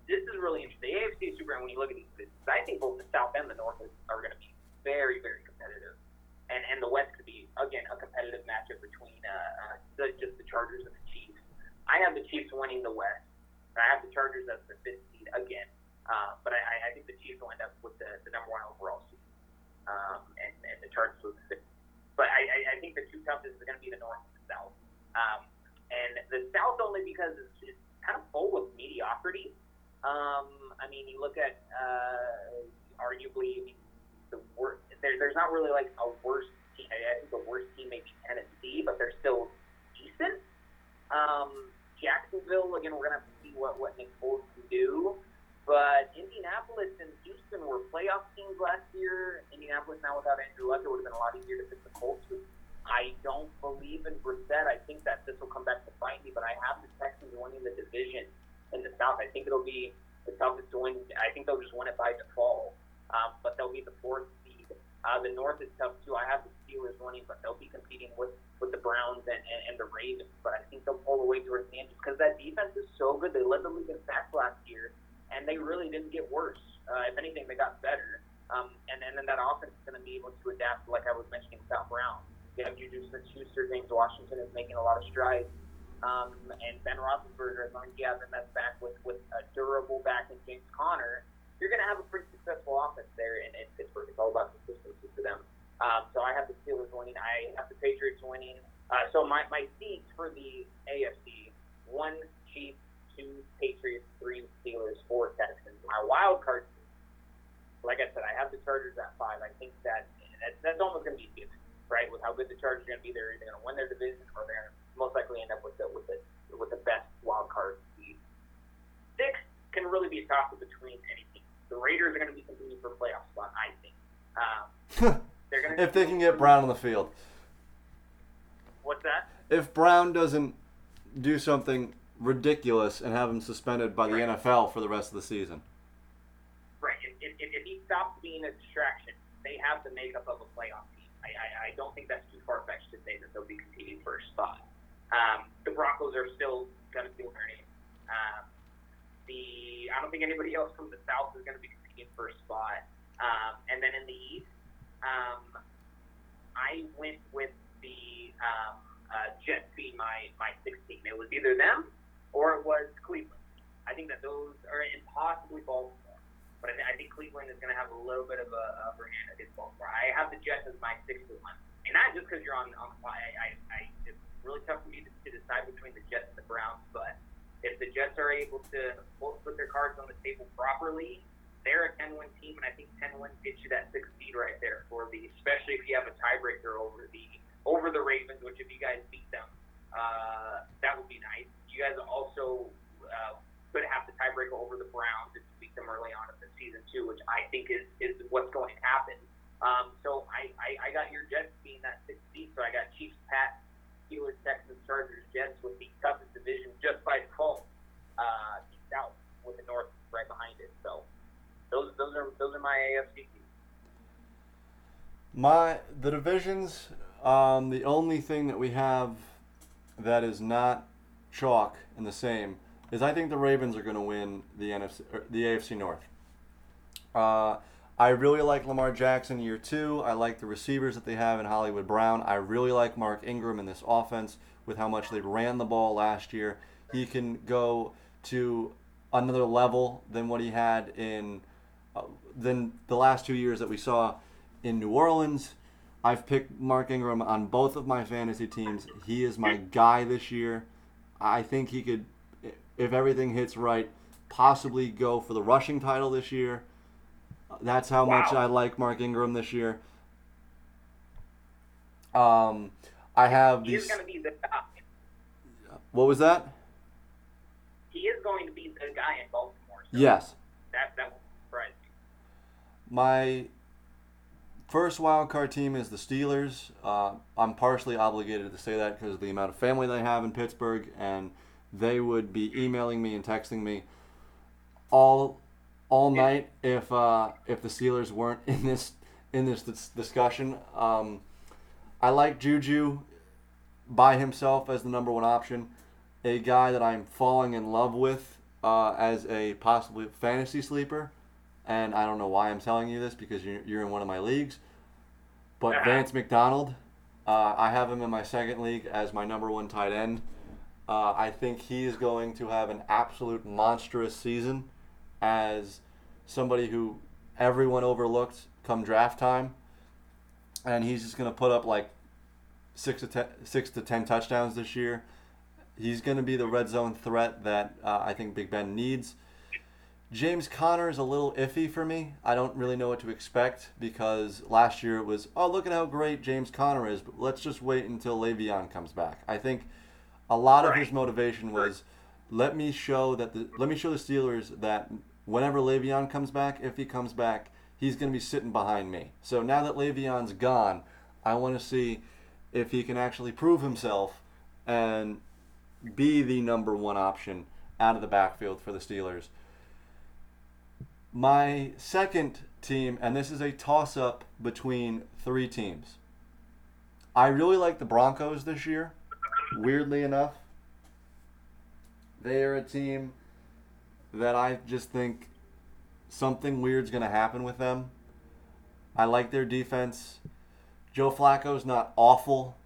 this is really interesting. The AFC is super, and when you look at these, divisions, I think both the South and the North is, are going to be very very competitive, and and the West could be again a competitive matchup between uh, uh the, just the Chargers and the Chiefs. I have the Chiefs winning the West, and I have the Chargers as the fifth seed again. Uh, but I, I- think the Chiefs will end up with the, the number one overall seed um, and, and the Chargers with the fifth. But I, I, I think the two toughest is going to be the North and the South. Um, and the South only because it's, it's kind of full of mediocrity. Um, I mean, you look at uh, arguably I mean, the worst. There, there's not really like a worst team. I, think the worst team may be Tennessee, but they're still decent. Um, Jacksonville, again, we're gonna have to see what what Nick Foles can do. But Indianapolis and Houston were playoff teams last year. Indianapolis now without Andrew Luck, it would have been a lot easier to pick the Colts. I don't believe in Brissett. I think that this will come back to bite me, but I have the Texans winning the division in the South. I think it'll be the toughest to win. I think they'll just win it by default, um, but they'll be the fourth seed. Uh, the North is tough too. I have the Steelers winning, but they'll be competing with with the Browns and, and, and the Ravens, but I think they'll pull away towards the end because that defense is so good. They led the league in sacks last year, and they really didn't get worse. Uh, if anything, they got better. Um, and, and then that offense is going to be able to adapt, like I was mentioning, South Brown. You have Juju Smith-Schuster, James Washington is making a lot of strides, um, and Ben Roethlisberger, as long as you have him as back with with a durable back in James Conner, you're going to have a pretty successful offense there in, in Pittsburgh. It's all about consistency for them. Um, so I have the Steelers winning. I have the Patriots winning. Uh, so my, my seeds for the AFC, one Chiefs, two Patriots, three Steelers, four Texans. My wild card, like I said, I have the Chargers at five. I think that that's, that's almost going to be given, right? With how good the Chargers are going to be, they're either going to win their division or they're going to most likely end up with the with the with the best wild card seed. Six can really be a toss between any. The Raiders are going to be competing for a playoff spot, I think. Um, [laughs] they're going if they can get Brown on the field. What's that? If Brown doesn't do something ridiculous and have him suspended by the NFL for the rest of the season. Right. If, if, if if he stops being a distraction, they have the makeup of a playoff team. I, I, I don't think that's too far fetched to say that they'll be competing for a spot. Um, the Broncos are still going to be learning. Um, the I don't think anybody else from the South is going to be competing for a spot. Um, and then in the East, um, I went with the um, uh, Jets being my my sixth team. It was either them or it was Cleveland. I think that those are impossibly Baltimore. But I, th- I think Cleveland is going to have a little bit of a upper hand against Baltimore. I have the Jets as my sixth one, and not just because you're on on the. I, I, I it's really tough for me to, to decide between the Jets and the Browns. But if the Jets are able to both put their cards on the table properly, they're a 10-win team, and I think 10 wins gets you that sixth seed right there for the, especially if you have a tiebreaker over the over the Ravens, which if you guys beat them, uh, that would be nice. You guys also uh, could have the tiebreaker over the Browns if you beat them early on in the season too, which I think is is what's going to happen. Um, so I, I, I got your Jets being that sixth seed, so I got Chiefs, Pats, Steelers, Texans, Chargers, Jets with the toughest division just by default. Uh, South with the North right behind it. So those those are those are my AFC teams. My the divisions. Um, the only thing that we have that is not chalk and the same is I think the Ravens are going to win the NFC, the AFC North. Uh, I really like Lamar Jackson year two. I like the receivers that they have in Hollywood Brown. I really like Mark Ingram in this offense with how much they ran the ball last year. He can go to another level than what he had in uh, than the last two years that we saw in New Orleans. I've picked Mark Ingram on both of my fantasy teams. He is my guy this year. I think he could, if everything hits right, possibly go for the rushing title this year. That's how much I like Mark Ingram this year. Um, I have these. going to be the guy. What was that? He is going to be the guy in Baltimore. So Yes. That that will surprise me. My first wild card team is the Steelers. Uh, I'm partially obligated to say that because of the amount of family they have in Pittsburgh, and they would be emailing me and texting me all all night if uh, if the Steelers weren't in this in this dis- discussion. Um, I like Juju by himself as the number one option, a guy that I'm falling in love with uh, as a possibly fantasy sleeper and I don't know why I'm telling you this because you're, you're in one of my leagues. But Uh-huh. Vance McDonald, uh, I have him in my second league as my number one tight end. Uh, I think he's going to have an absolute monstrous season as somebody who everyone overlooked come draft time. And he's just going to put up like six to ten, six to ten touchdowns this year. He's going to be the red zone threat that uh, I think Big Ben needs. James Conner is a little iffy for me. I don't really know what to expect because last year it was, oh, look at how great James Conner is, but let's just wait until Le'Veon comes back. I think a lot of his motivation was, let me show that the let me show the Steelers that whenever Le'Veon comes back, if he comes back, he's going to be sitting behind me. So now that Le'Veon's gone, I want to see if he can actually prove himself and be the number one option out of the backfield for the Steelers. My second team, and this is a toss up between three teams. I really like the Broncos this year. Weirdly enough, they are a team that I just think something weird's going to happen with them. I like their defense. Joe Flacco's not awful.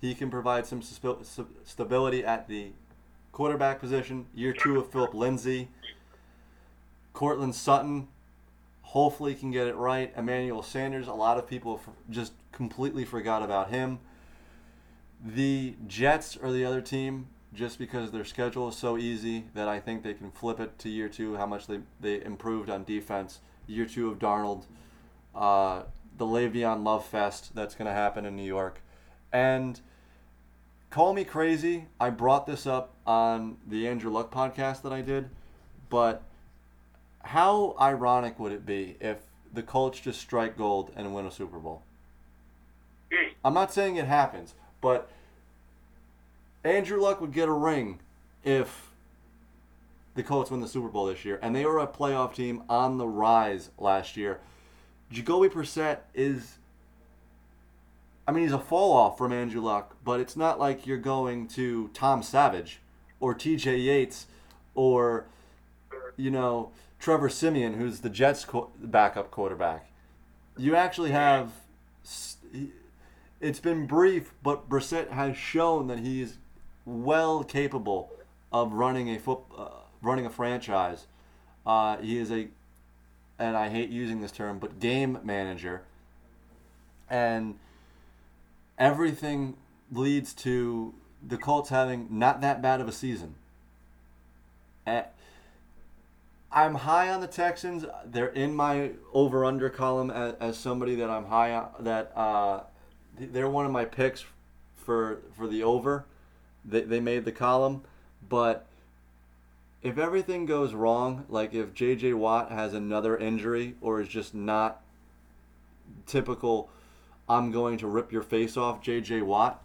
He can provide some stability at the quarterback position. Year two of Phillip Lindsay. Courtland Sutton hopefully can get it right. Emmanuel Sanders, a lot of people just completely forgot about him. The Jets are the other team just because their schedule is so easy that I think they can flip it to year two, how much they, they improved on defense. Year two of Darnold, uh, the Le'Veon Love Fest that's going to happen in New York. And call me crazy, I brought this up on the Andrew Luck podcast that I did, but how ironic would it be if the Colts just strike gold and win a Super Bowl? I'm not saying it happens, but Andrew Luck would get a ring if the Colts win the Super Bowl this year, and they were a playoff team on the rise last year. Jacoby Brissett is, I mean, he's a fall off from Andrew Luck, but it's not like you're going to Tom Savage or T.J. Yates or, you know, Trevor Siemian, who's the Jets' backup quarterback. You actually have. It's been brief, but Brissett has shown that he's well capable of running a foot, uh, running a franchise. Uh, he is a, and I hate using this term, but game manager. And everything leads to the Colts having not that bad of a season. And I'm high on the Texans. They're in my over under column as, as somebody that I'm high on. That uh, they're one of my picks for for the over. They, they made the column, but if everything goes wrong, like if J.J. Watt has another injury or is just not typical, I'm going to rip your face off, J.J. Watt,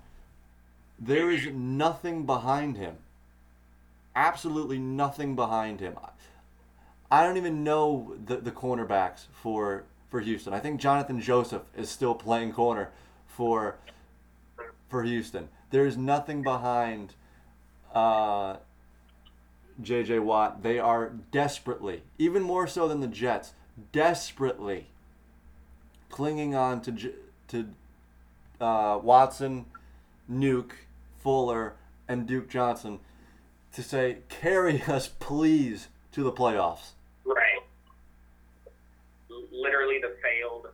there is nothing behind him. Absolutely nothing behind him. I don't even know the, the cornerbacks for for Houston. I think Jonathan Joseph is still playing corner for for Houston. There's nothing behind uh, J.J. Watt. They are desperately, even more so than the Jets, desperately clinging on to to uh, Watson, Nuke, Fuller, and Duke Johnson to say, carry us, please, to the playoffs. Right. Literally the failed.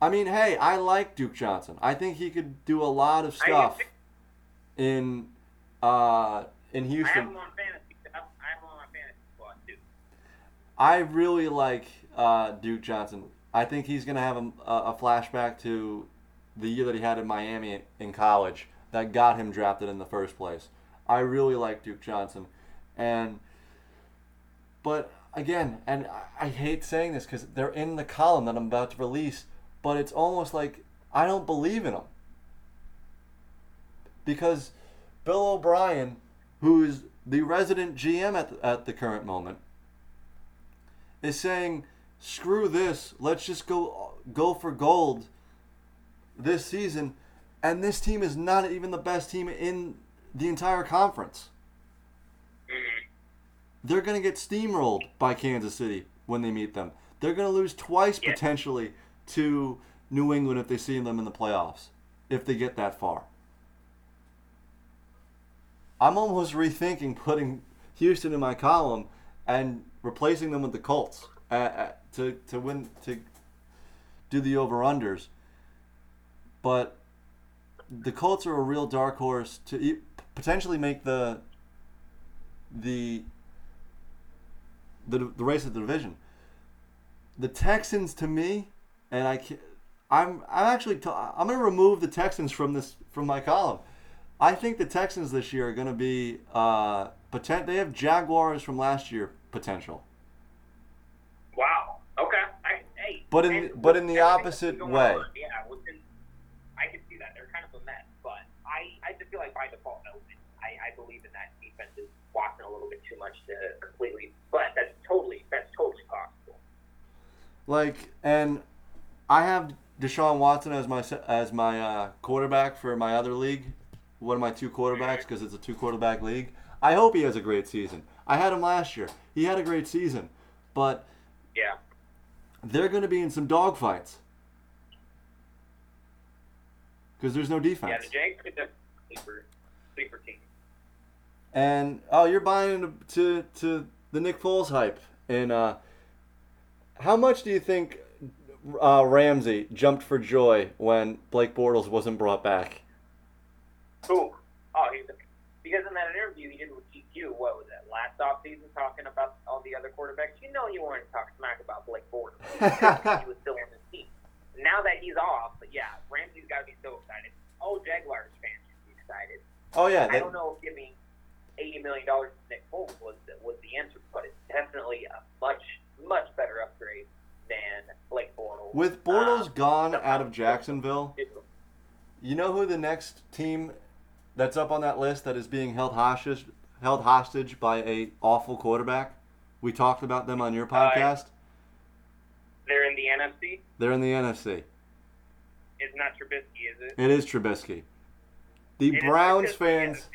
I mean, hey, I like Duke Johnson. I think he could do a lot of stuff in uh, in Houston. I have him on fantasy. I have him on my fantasy squad too. I really like uh, Duke Johnson. I think he's going to have a, a flashback to the year that he had in Miami in college that got him drafted in the first place. I really like Duke Johnson, and but again, and I, I hate saying this because they're in the column that I'm about to release, but it's almost like I don't believe in them because Bill O'Brien, who is the resident GM at the, at the current moment, is saying, "Screw this. Let's just go go for gold this season." And this team is not even the best team in the entire conference. Mm-hmm. They're going to get steamrolled by Kansas City when they meet them. They're going to lose twice yeah. potentially to New England if they see them in the playoffs, if they get that far. I'm almost rethinking putting Houston in my column and replacing them with the Colts uh, uh, to to win to do the over unders. But the Colts are a real dark horse to potentially make the the the, the race of the division. The Texans, to me, and I, I'm I'm actually t- I'm going to remove the Texans from this from my column. I think the Texans this year are going to be uh, potent. They have Jaguars from last year potential. Wow. Okay. I, hey. But in but in the opposite way. On. Yeah. Within, I can see that they're kind of a mess, but I I just feel like by default, no. I I believe in that defense is walking a little bit too much to completely. But that's totally that's totally possible. Like and I have Deshaun Watson as my as my uh, quarterback for my other league, one of my two quarterbacks because it's a two quarterback league. I hope he has a great season. I had him last year. He had a great season, but Yeah. they're going to be in some dogfights because there's no defense. Yeah, the Jags could definitely sleeper sleeper team. And oh, you're buying into to, to the Nick Foles hype. And uh, how much do you think uh, Ramsey jumped for joy when Blake Bortles wasn't brought back? Who? Oh, he's because in that interview he did with GQ, what was that last offseason, talking about all the other quarterbacks. You know, you wanted to talk smack about Blake Bortles. [laughs] he was still on the team. Now that he's off, but yeah, Ramsey's got to be so excited. All Jaguars fans should be excited. Oh yeah, I they, don't know if giving eighty million dollars to Nick Foles was was the answer, but it's definitely a much much better upgrade than Blake Bortles. with Bortles Um, gone out of Jacksonville, you know who the next team that's up on that list that is being held hostage held hostage by a awful quarterback? We talked about them on your podcast. They're in the NFC. They're in the NFC. It's not Trubisky, is it? It is Trubisky. The It Browns fans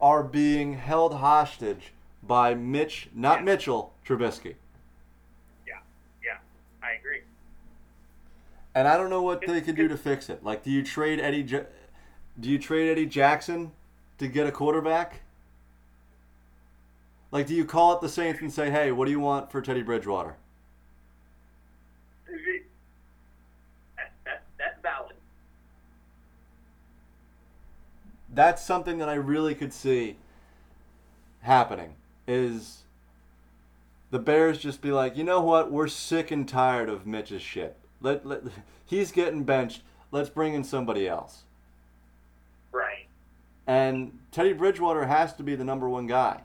are being held hostage by Mitch, not Yeah. Mitchell, Trubisky. Yeah, yeah, I agree. And I don't know what they could do to fix it. Like, do you trade Eddie? Ja- do you trade Eddie Jackson to get a quarterback? Like, do you call up the Saints and say, "Hey, what do you want for Teddy Bridgewater?" That, that, that's valid. That's something that I really could see happening. Is the Bears just be like, you know what? We're sick and tired of Mitch's shit. Let, let [laughs] he's getting benched. Let's bring in somebody else. Right. And Teddy Bridgewater has to be the number one guy.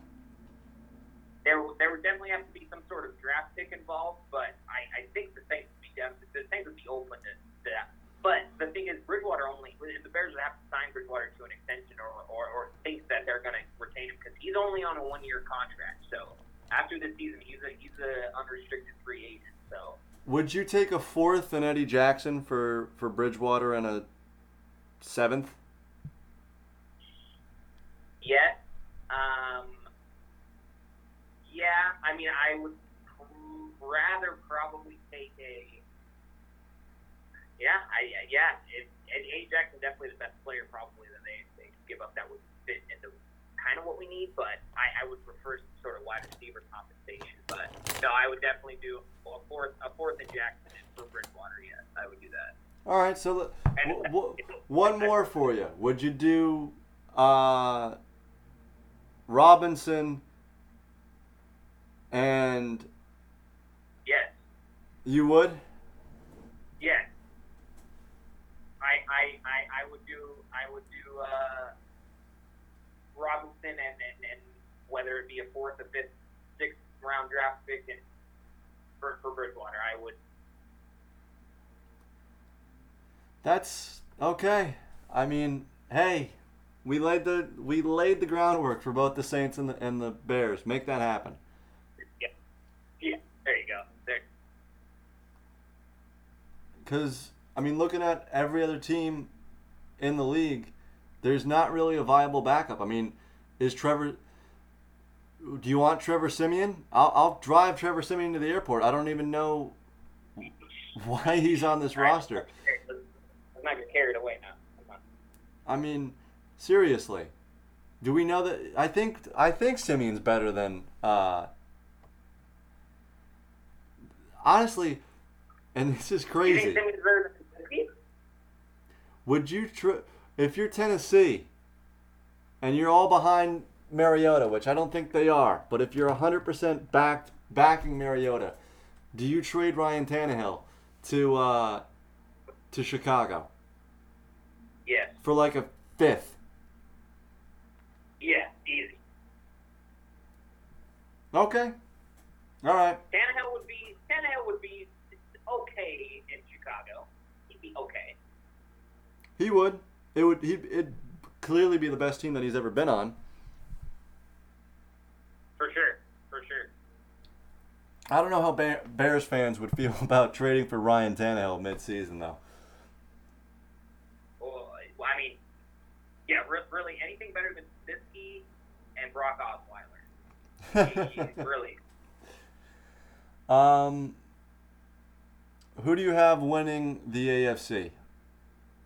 There, there would definitely have to be some sort of draft pick involved, but I, I think the Saints would be def- the Saints would be open to that. But the thing is, Bridgewater only the Bears would have to sign Bridgewater to an extension or or, or think that they're going to retain him because he's only on a one year contract. So after this season, he's a he's a unrestricted free agent. So Would you take a fourth and Eddie Jackson for for Bridgewater and a seventh? yes, um, yeah. I mean, I would rather probably take a. Yeah, I yeah. It, A. Jackson definitely the best player probably that they they give up that would fit into kind of what we need, but I, I would prefer some sort of wide receiver compensation. But no, I would definitely do a fourth a fourth in Jackson and for Bridgewater. Yes, I would do that. All right, so w- w- one more for you. Would you do uh, Robinson and Yes, you would? yes. I I, I, I would do I would do uh, Robinson and, and, and whether it be a fourth, a fifth, sixth round draft pick and for, for Bridgewater, I would That's okay. I mean, hey, we laid the we laid the groundwork for both the Saints and the and the Bears. Make that happen. Yeah, there you go. There. Because I mean, looking at every other team in the league, there's not really a viable backup. I mean, is Trevor? Do you want Trevor Siemian? I'll, I'll drive Trevor Siemian to the airport. I don't even know why he's on this roster. I'm not get carried away now. I mean, seriously, do we know that? I think I think Siemian's better than. Uh, honestly, and this is crazy. think Simmons is better than Trubisky? Would you tr- if you're Tennessee and you're all behind Mariota, which I don't think they are, but if you're 100% backed backing Mariota, do you trade Ryan Tannehill to uh, to Chicago Yes. for like a fifth? Yeah, easy. Okay. All right. Tannehill would be Tannehill would be okay in Chicago. He'd be okay. He would. It would. He. It'd clearly be the best team that he's ever been on. For sure. For sure. I don't know how Bears fans would feel [laughs] about trading for Ryan Tannehill midseason, though. Well, I mean, yeah, really, anything better than Siski and Brock Osweiler. [laughs] really. Um, who do you have winning the AFC?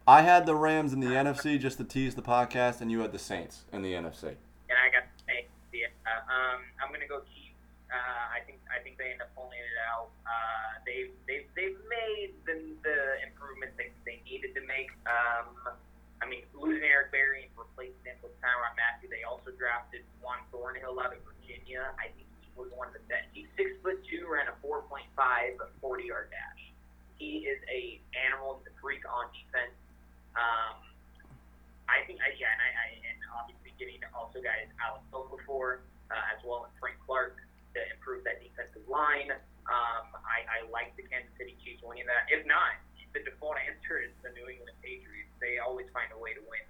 I had the Rams in the NFC just to tease the podcast, and you had the Saints in the NFC. And I got to say, yeah, uh, um, I'm gonna go Chiefs. Uh, I think I think they end up pulling it out. Uh, they've they've they've made the, the improvements they, they needed to make. Um, I mean, losing Eric Berry and replacing him with Tyrann Mathieu. They also drafted Juan Thornhill out of Virginia. I think he was one of the best. He's six foot two, ran a 4.5 40 yard dash. He is a animal, he's a freak on defense. Um, I think, I, yeah, and, I, I, and obviously getting also guys Alex Okafor uh, as well as Frank Clark to improve that defensive line. Um, I, I like the Kansas City Chiefs winning that. If not, the default answer is the New England Patriots. They always find a way to win,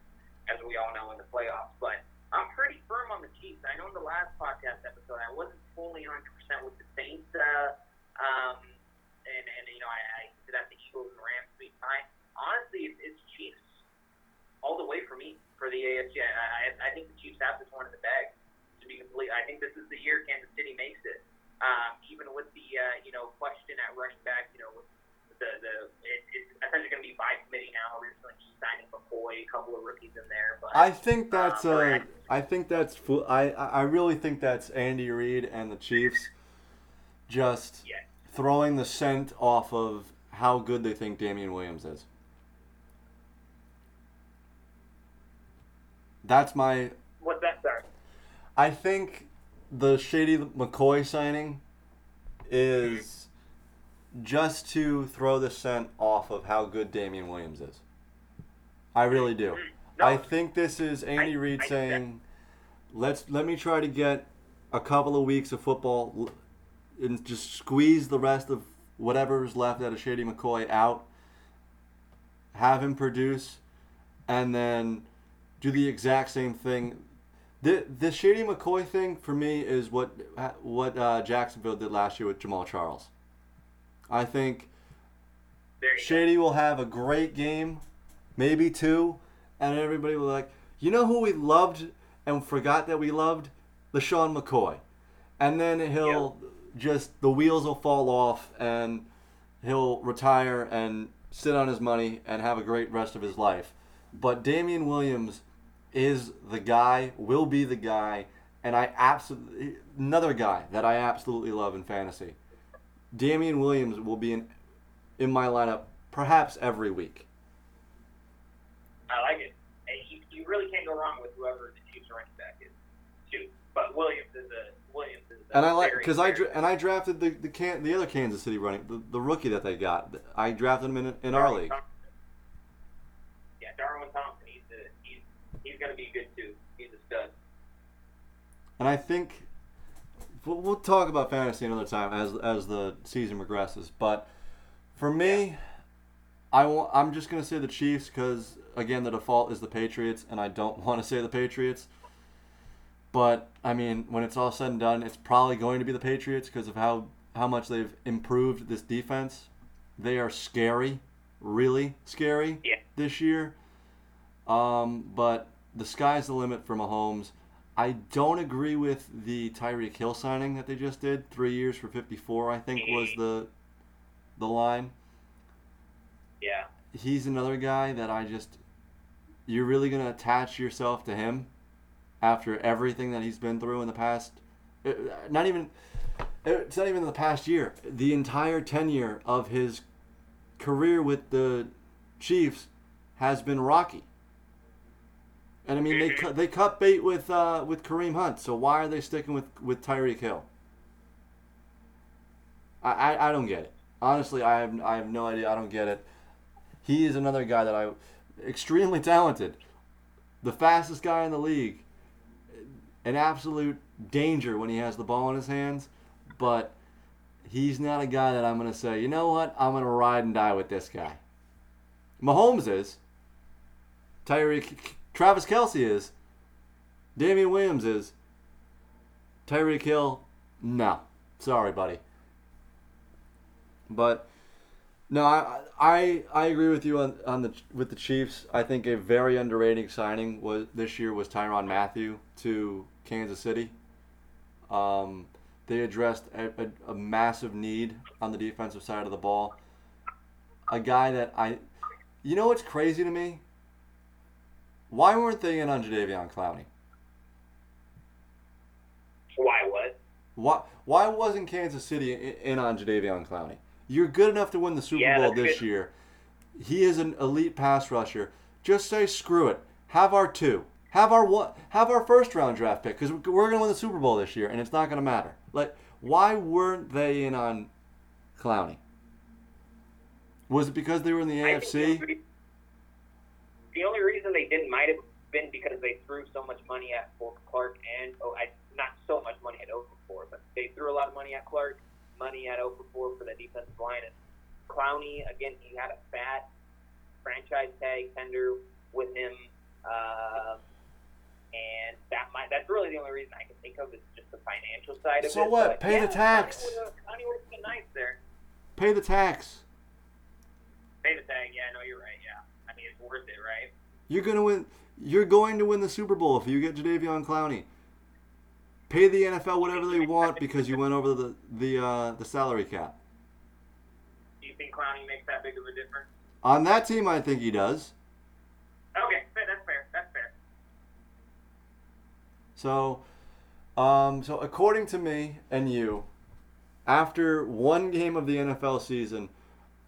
as we all know in the playoffs. But I'm pretty firm on the Chiefs. I know in the last podcast episode I wasn't fully 100% with the Saints. Uh, um, and, and, you know, I, I did that the Eagles and Rams big time. Honestly, it's, it's Chiefs all the way for me for the AFC. I, I, I think the Chiefs have this one in the bag. To be complete, I think this is the year Kansas City makes it. Um, even with the uh, you know question at running back, you know with the the it, it's essentially going to be by committee now. Originally signing McCoy, a couple of rookies in there, but I think that's um, uh, I think that's I I really think that's Andy Reid and the Chiefs just yeah, throwing the scent off of how good they think Damien Williams is. That's my what's that? sir? I think the Shady McCoy signing is just to throw the scent off of how good Damien Williams is. I really do. Mm-hmm. No, I think this is Andy Reid saying, "Let's let me try to get a couple of weeks of football and just squeeze the rest of whatever's left out of Shady McCoy out, have him produce, and then do the exact same thing. The the Shady McCoy thing for me is what what uh, Jacksonville did last year with Jamaal Charles. I think you go. Shady will have a great game, maybe two, and everybody will be like, you know who we loved and forgot that we loved? LeSean McCoy. And then he'll just, the wheels will fall off and he'll retire and sit on his money and have a great rest of his life. But Damien Williams is the guy, will be the guy, and I absolutely, another guy that I absolutely love in fantasy. Damien Williams will be in in my lineup perhaps every week. I like it. And you, you really can't go wrong with whoever the Chiefs running back is, too. But Williams is a Williams is a And I like because I dra- and I drafted the the can the other Kansas City running the, the rookie that they got. I drafted him in in our league. Thompson. Yeah, Darwin Thompson. He's a, he's he's gonna be good too. He's a stud. And I think we'll, we'll talk about fantasy another time as as the season progresses. But for me, I want, I'm just gonna say the Chiefs because again the default is the Patriots, and I don't [laughs] want to say the Patriots. But I mean, when it's all said and done, it's probably going to be the Patriots because of how how much they've improved this defense. They are scary, really scary Yeah. this year. Um, but the sky's the limit for Mahomes. I don't agree with the Tyreek Hill signing that they just did. Three years for 54, I think was the the line. Yeah. He's another guy that I just you're really gonna attach yourself to him after everything that he's been through in the past. uh, Not even it's not even in the past year. The entire tenure of his career with the Chiefs has been rocky. And I mean, they cut they cut bait with uh, with Kareem Hunt. So why are they sticking with with Tyreek Hill? I, I, I don't get it. Honestly, I have I have no idea. I don't get it. He is another guy that I extremely talented, the fastest guy in the league, an absolute danger when he has the ball in his hands, but he's not a guy that I'm gonna say. You know what? I'm gonna ride and die with this guy. Mahomes is. Tyreek, Travis Kelce is. Damien Williams is. Tyreek Hill, no. Sorry, buddy. But No, I, I I agree with you on, on the with the Chiefs. I think a very underrated signing was this year was Tyrann Mathieu to Kansas City. Um, they addressed a, a, a massive need on the defensive side of the ball. A guy that I, you know, what's crazy to me. Why weren't they in on Jadeveon Clowney? Why what? Why why wasn't Kansas City in, on Jadeveon Clowney? You're good enough to win the Super Yeah, Bowl this good. year. He is an elite pass rusher. Just say screw it. Have our two. Have our one. Have our first round draft pick because we're gonna win the Super Bowl this year, and it's not gonna matter. Like, why weren't they in on Clowney? Was it because they were in the I AFC? The only, the only reason they didn't might have been because they threw so much money at both Clark and oh, I, not so much money at Okafor, but they threw a lot of money at Clark, money at Okafor for the defensive line. And Clowney, again, he had a fat franchise tag tender with him, uh, and that might that's really the only reason I can think of is just the financial side of So it. what? But, Pay the tax. Clowney would have been nice there. Pay the tax. Pay the tag. Yeah, no, you're right. Yeah, I mean it's worth it, right? You're gonna win. You're going to win the Super Bowl if you get Jadeveon Clowney. Pay the NFL whatever they want because you went over the the uh, the salary cap. Do you think Clowney makes that big of a difference? On that team, I think he does. Okay, fair, that's fair. That's fair. So, um, so according to me and you, after one game of the NFL season,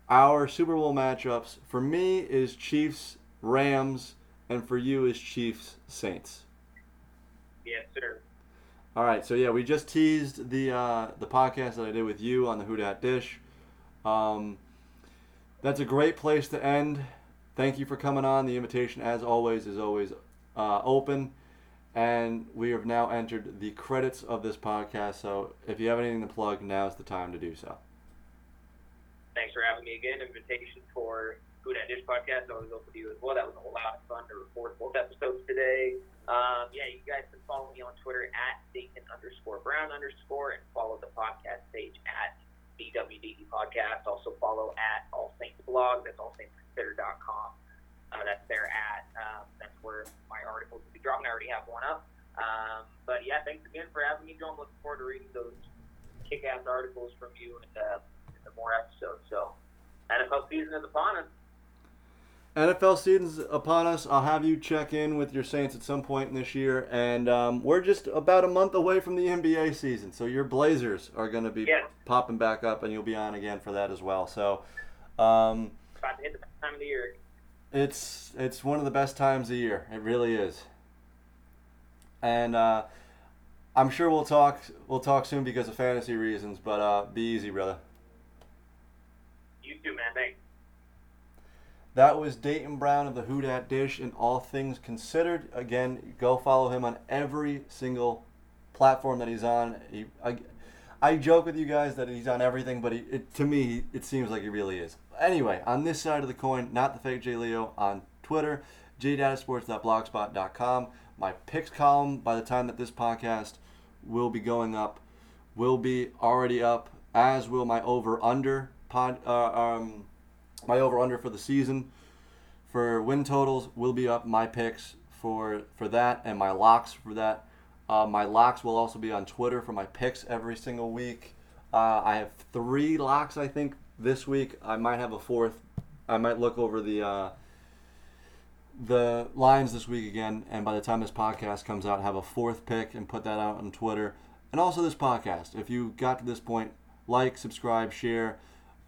our Super Bowl matchups for me is Chiefs Rams, and for you is Chiefs Saints. Yes, sir. All right, so yeah, we just teased the uh, the podcast that I did with you on the Who Dat Dish. Um, that's a great place to end. Thank you for coming on. The invitation, as always, is always uh, open, and we have now entered the credits of this podcast. So if you have anything to plug, now's the time to do so. Thanks for having me again. Invitation for Food and Dish podcast. Always open to you as well. That was a lot of fun to record both episodes today. Um, yeah, you guys can follow me on Twitter at Dayton underscore Brown underscore and follow the podcast page at BWDD Podcast. Also follow at All Saints Blog. That's allsaintsconsider.com. Uh, that's there at. Um, that's where my articles will be dropping. I already have one up. Um, but yeah, thanks again for having me, Joe. Looking forward to reading those kick-ass articles from you and uh, in the more episodes. So NFL season is upon us. NFL season's upon us. I'll have you check in with your Saints at some point this year, and um, we're just about a month away from the NBA season. So your Blazers are going to be Yeah. popping back up, and you'll be on again for that as well. So um, About to hit the best time of the year. it's it's one of the best times of year. It really is. And uh, I'm sure we'll talk we'll talk soon because of fantasy reasons. But uh, be easy, brother. You too, man. Thanks. That was Dayton Brown of the Who Dish and All Things Considered. Again, go follow him on every single platform that he's on. He, I, I joke with you guys that he's on everything, but he, it, to me, it seems like he really is. Anyway, on this side of the coin, not the fake J Leo on Twitter, jdatasports.blogspot.com. My picks column, by the time that this podcast will be going up, will be already up, as will my over under pod. Uh, um, my over under for the season for win totals will be up. My picks for for that and my locks for that. Uh, my locks will also be on Twitter for my picks every single week. Uh, I have three locks I think this week. I might have a fourth. I might look over the uh, the lines this week again, and by the time this podcast comes out, have a fourth pick and put that out on Twitter and also this podcast. If you got to this point, like, subscribe, share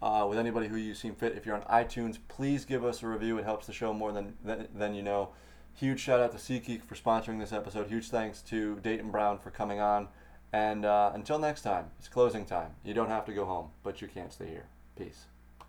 uh, with anybody who you seem fit. If you're on iTunes, please give us a review. It helps the show more than than, than you know. Huge shout out to SeatGeek for sponsoring this episode. Huge thanks to Dayton Brown for coming on. And uh, until next time, it's closing time. You don't have to go home, but you can't stay here. Peace.